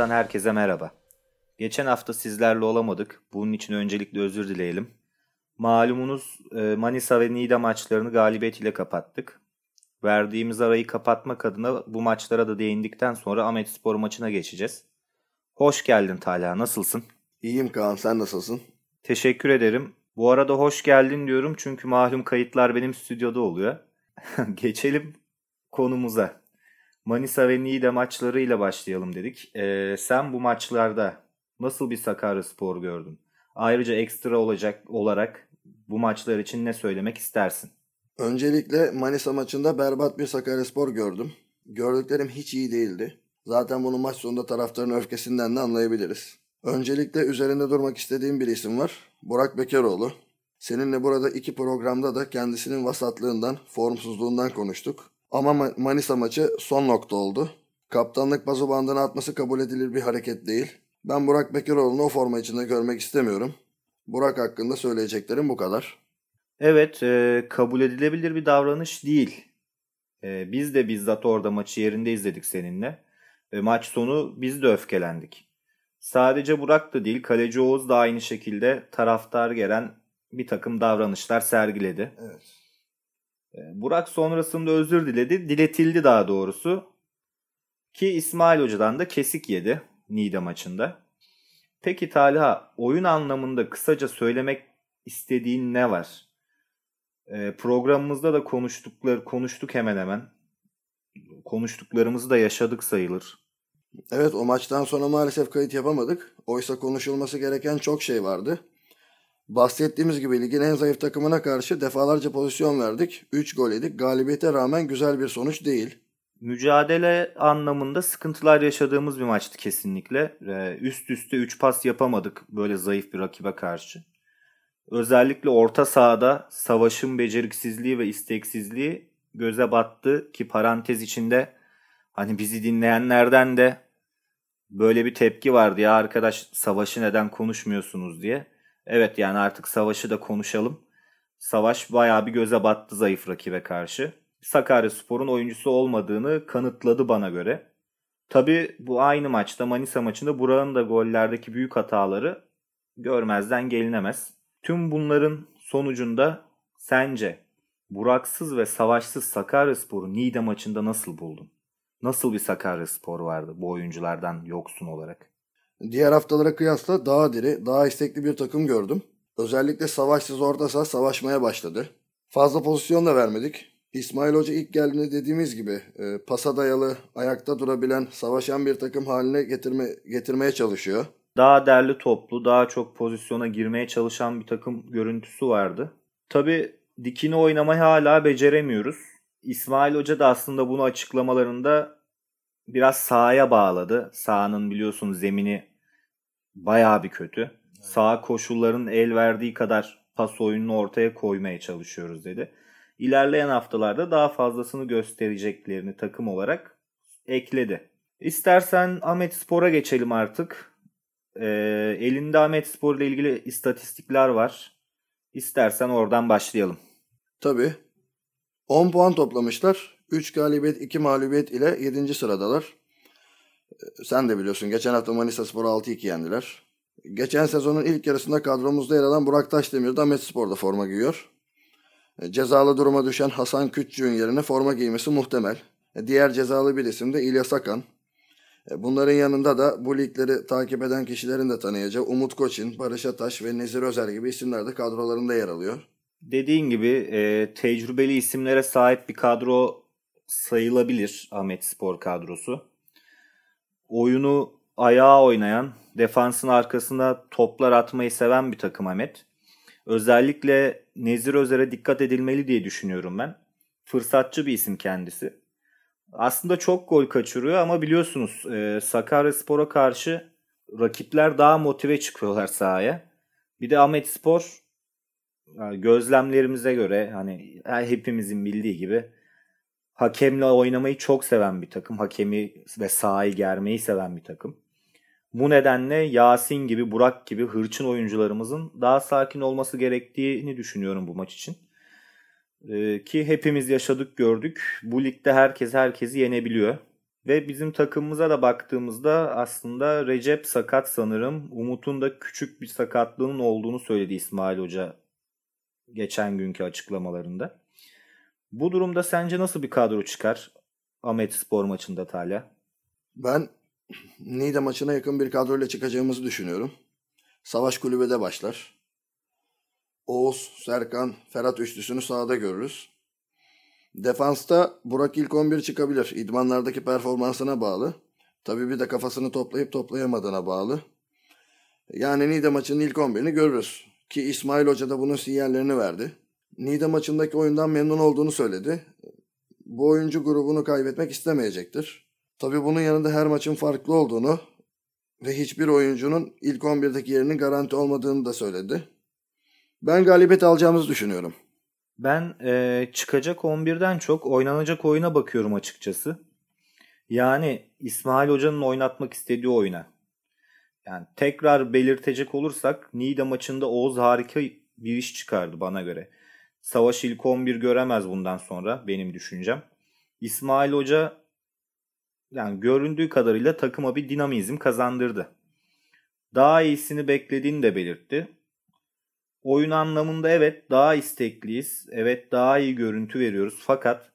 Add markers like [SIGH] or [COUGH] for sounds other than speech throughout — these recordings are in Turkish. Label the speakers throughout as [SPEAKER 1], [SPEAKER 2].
[SPEAKER 1] Arena'dan herkese merhaba. Geçen hafta sizlerle olamadık. Bunun için öncelikle özür dileyelim. Malumunuz e, Manisa ve Nida maçlarını galibiyet ile kapattık. Verdiğimiz arayı kapatmak adına bu maçlara da değindikten sonra Ahmet Spor maçına geçeceğiz. Hoş geldin Talha, nasılsın?
[SPEAKER 2] İyiyim Kaan, sen nasılsın?
[SPEAKER 1] Teşekkür ederim. Bu arada hoş geldin diyorum çünkü malum kayıtlar benim stüdyoda oluyor. [LAUGHS] Geçelim konumuza. Manisa ve Niğde maçlarıyla başlayalım dedik. Ee, sen bu maçlarda nasıl bir Sakarya Spor gördün? Ayrıca ekstra olacak olarak bu maçlar için ne söylemek istersin?
[SPEAKER 2] Öncelikle Manisa maçında berbat bir Sakaryaspor gördüm. Gördüklerim hiç iyi değildi. Zaten bunu maç sonunda taraftarın öfkesinden de anlayabiliriz. Öncelikle üzerinde durmak istediğim bir isim var. Burak Bekeroğlu. Seninle burada iki programda da kendisinin vasatlığından, formsuzluğundan konuştuk. Ama Manisa maçı son nokta oldu. Kaptanlık bazo bandına atması kabul edilir bir hareket değil. Ben Burak Bekeroğlu'nu o forma içinde görmek istemiyorum. Burak hakkında söyleyeceklerim bu kadar.
[SPEAKER 1] Evet, e, kabul edilebilir bir davranış değil. E, biz de bizzat orada maçı yerinde izledik seninle. E, maç sonu biz de öfkelendik. Sadece Burak da değil, Kaleci Oğuz da aynı şekilde taraftar gelen bir takım davranışlar sergiledi.
[SPEAKER 2] Evet.
[SPEAKER 1] E, Burak sonrasında özür diledi, diletildi daha doğrusu. Ki İsmail Hoca'dan da kesik yedi Niğde maçında. Peki Talha, oyun anlamında kısaca söylemek istediğin ne var? E, programımızda da konuştukları konuştuk hemen hemen. Konuştuklarımızı da yaşadık sayılır.
[SPEAKER 2] Evet o maçtan sonra maalesef kayıt yapamadık. Oysa konuşulması gereken çok şey vardı. Bahsettiğimiz gibi ligin en zayıf takımına karşı defalarca pozisyon verdik. 3 gol yedik. Galibiyete rağmen güzel bir sonuç değil.
[SPEAKER 1] Mücadele anlamında sıkıntılar yaşadığımız bir maçtı kesinlikle. Ee, üst üste 3 pas yapamadık böyle zayıf bir rakibe karşı. Özellikle orta sahada savaşın beceriksizliği ve isteksizliği göze battı ki parantez içinde hani bizi dinleyenlerden de böyle bir tepki vardı ya arkadaş savaşı neden konuşmuyorsunuz diye. Evet yani artık savaşı da konuşalım. Savaş bayağı bir göze battı zayıf rakibe karşı. Sakaryaspor'un oyuncusu olmadığını kanıtladı bana göre. Tabi bu aynı maçta Manisa maçında Burak'ın da gollerdeki büyük hataları görmezden gelinemez. Tüm bunların sonucunda sence Buraksız ve savaşsız Sakaryaspor'u Niğde maçında nasıl buldun? Nasıl bir Sakaryaspor vardı bu oyunculardan yoksun olarak?
[SPEAKER 2] Diğer haftalara kıyasla daha diri, daha istekli bir takım gördüm. Özellikle savaşsız orta saha savaşmaya başladı. Fazla pozisyon da vermedik. İsmail Hoca ilk geldiğinde dediğimiz gibi e, pasa dayalı, ayakta durabilen, savaşan bir takım haline getirme, getirmeye çalışıyor.
[SPEAKER 1] Daha derli toplu, daha çok pozisyona girmeye çalışan bir takım görüntüsü vardı. Tabi dikini oynamayı hala beceremiyoruz. İsmail Hoca da aslında bunu açıklamalarında biraz sahaya bağladı. Sahanın biliyorsunuz zemini bayağı bir kötü. Sağ koşulların el verdiği kadar pas oyununu ortaya koymaya çalışıyoruz dedi. İlerleyen haftalarda daha fazlasını göstereceklerini takım olarak ekledi. İstersen Ahmet Spor'a geçelim artık. Ee, elinde Ahmet Spor ile ilgili istatistikler var. İstersen oradan başlayalım.
[SPEAKER 2] Tabii. 10 puan toplamışlar. 3 galibiyet 2 mağlubiyet ile 7. sıradalar. Ee, sen de biliyorsun geçen hafta Manisa Spor'u 6-2 yendiler. Geçen sezonun ilk yarısında kadromuzda yer alan Burak Taşdemir de Ahmet Spor'da forma giyiyor. Ee, cezalı duruma düşen Hasan Küçüğün yerine forma giymesi muhtemel. Ee, diğer cezalı bir isim de İlyas Akan. Bunların yanında da bu ligleri takip eden kişilerin de tanıyacağı Umut Koçin, Barış Ataş ve Nezir Özer gibi isimler de kadrolarında yer alıyor.
[SPEAKER 1] Dediğin gibi e, tecrübeli isimlere sahip bir kadro sayılabilir Ahmet Spor kadrosu. Oyunu ayağa oynayan, defansın arkasında toplar atmayı seven bir takım Ahmet. Özellikle Nezir Özer'e dikkat edilmeli diye düşünüyorum ben. Fırsatçı bir isim kendisi. Aslında çok gol kaçırıyor ama biliyorsunuz e, Sakaryaspor'a karşı rakipler daha motive çıkıyorlar sahaya. Bir de Ahmet Spor gözlemlerimize göre hani hepimizin bildiği gibi hakemle oynamayı çok seven bir takım. Hakemi ve sahayı germeyi seven bir takım. Bu nedenle Yasin gibi, Burak gibi hırçın oyuncularımızın daha sakin olması gerektiğini düşünüyorum bu maç için. Ee, ki hepimiz yaşadık gördük. Bu ligde herkes herkesi yenebiliyor. Ve bizim takımımıza da baktığımızda aslında Recep sakat sanırım. Umut'un da küçük bir sakatlığının olduğunu söyledi İsmail Hoca geçen günkü açıklamalarında. Bu durumda sence nasıl bir kadro çıkar Ahmet Spor maçında Talha?
[SPEAKER 2] Ben Niğde maçına yakın bir kadroyla çıkacağımızı düşünüyorum. Savaş kulübede başlar. Oğuz, Serkan, Ferhat üçlüsünü sahada görürüz. Defansta Burak ilk 11 çıkabilir. İdmanlardaki performansına bağlı. Tabii bir de kafasını toplayıp toplayamadığına bağlı. Yani Niğde maçının ilk 11'ini görürüz. Ki İsmail Hoca da bunun sinyallerini verdi. Niğde maçındaki oyundan memnun olduğunu söyledi. Bu oyuncu grubunu kaybetmek istemeyecektir. Tabii bunun yanında her maçın farklı olduğunu ve hiçbir oyuncunun ilk 11'deki yerinin garanti olmadığını da söyledi. Ben galibiyet alacağımızı düşünüyorum.
[SPEAKER 1] Ben e, çıkacak 11'den çok oynanacak oyuna bakıyorum açıkçası. Yani İsmail Hoca'nın oynatmak istediği oyuna. Yani tekrar belirtecek olursak Nida maçında Oğuz harika bir iş çıkardı bana göre. Savaş ilk 11 göremez bundan sonra benim düşüncem. İsmail Hoca yani göründüğü kadarıyla takıma bir dinamizm kazandırdı. Daha iyisini beklediğini de belirtti. Oyun anlamında evet daha istekliyiz. Evet daha iyi görüntü veriyoruz. Fakat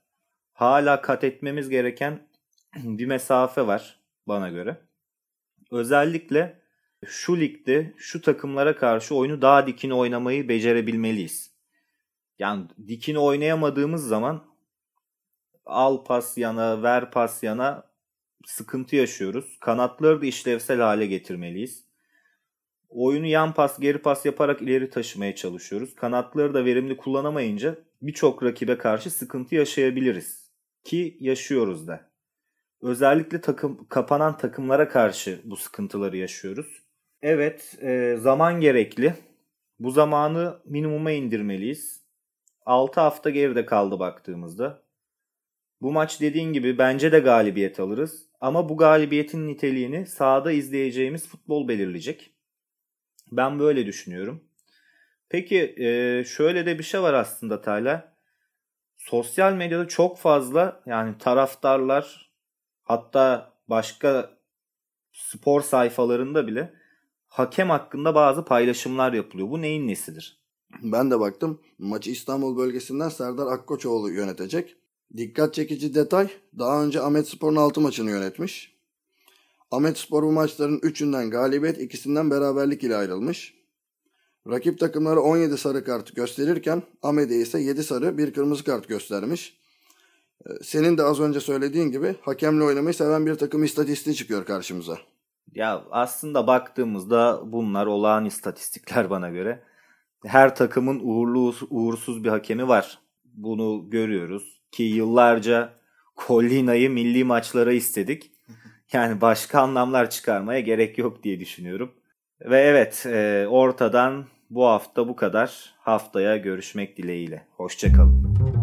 [SPEAKER 1] hala kat etmemiz gereken [CLEARS THROAT] bir mesafe var bana göre. Özellikle şu ligde şu takımlara karşı oyunu daha dikine oynamayı becerebilmeliyiz. Yani dikine oynayamadığımız zaman al pas yana, ver pas yana sıkıntı yaşıyoruz. Kanatları da işlevsel hale getirmeliyiz. Oyunu yan pas, geri pas yaparak ileri taşımaya çalışıyoruz. Kanatları da verimli kullanamayınca birçok rakibe karşı sıkıntı yaşayabiliriz. Ki yaşıyoruz da. Özellikle takım kapanan takımlara karşı bu sıkıntıları yaşıyoruz. Evet, e, zaman gerekli. Bu zamanı minimuma indirmeliyiz. 6 hafta geride kaldı baktığımızda. Bu maç dediğin gibi bence de galibiyet alırız. Ama bu galibiyetin niteliğini sahada izleyeceğimiz futbol belirleyecek. Ben böyle düşünüyorum. Peki e, şöyle de bir şey var aslında Tayla. Sosyal medyada çok fazla yani taraftarlar hatta başka spor sayfalarında bile hakem hakkında bazı paylaşımlar yapılıyor. Bu neyin nesidir?
[SPEAKER 2] Ben de baktım. Maçı İstanbul bölgesinden Serdar Akkoçoğlu yönetecek. Dikkat çekici detay daha önce Ahmet Spor'un 6 maçını yönetmiş. Ahmet Spor bu maçların 3'ünden galibiyet, ikisinden beraberlik ile ayrılmış. Rakip takımlara 17 sarı kart gösterirken Ahmet'e ise 7 sarı bir kırmızı kart göstermiş. Ee, senin de az önce söylediğin gibi hakemle oynamayı seven bir takım istatistiği çıkıyor karşımıza.
[SPEAKER 1] Ya aslında baktığımızda bunlar olağan istatistikler bana göre. Her takımın uğurlu uğursuz bir hakemi var. Bunu görüyoruz ki yıllarca Collina'yı milli maçlara istedik. Yani başka anlamlar çıkarmaya gerek yok diye düşünüyorum. Ve evet e, ortadan bu hafta bu kadar. Haftaya görüşmek dileğiyle. Hoşçakalın.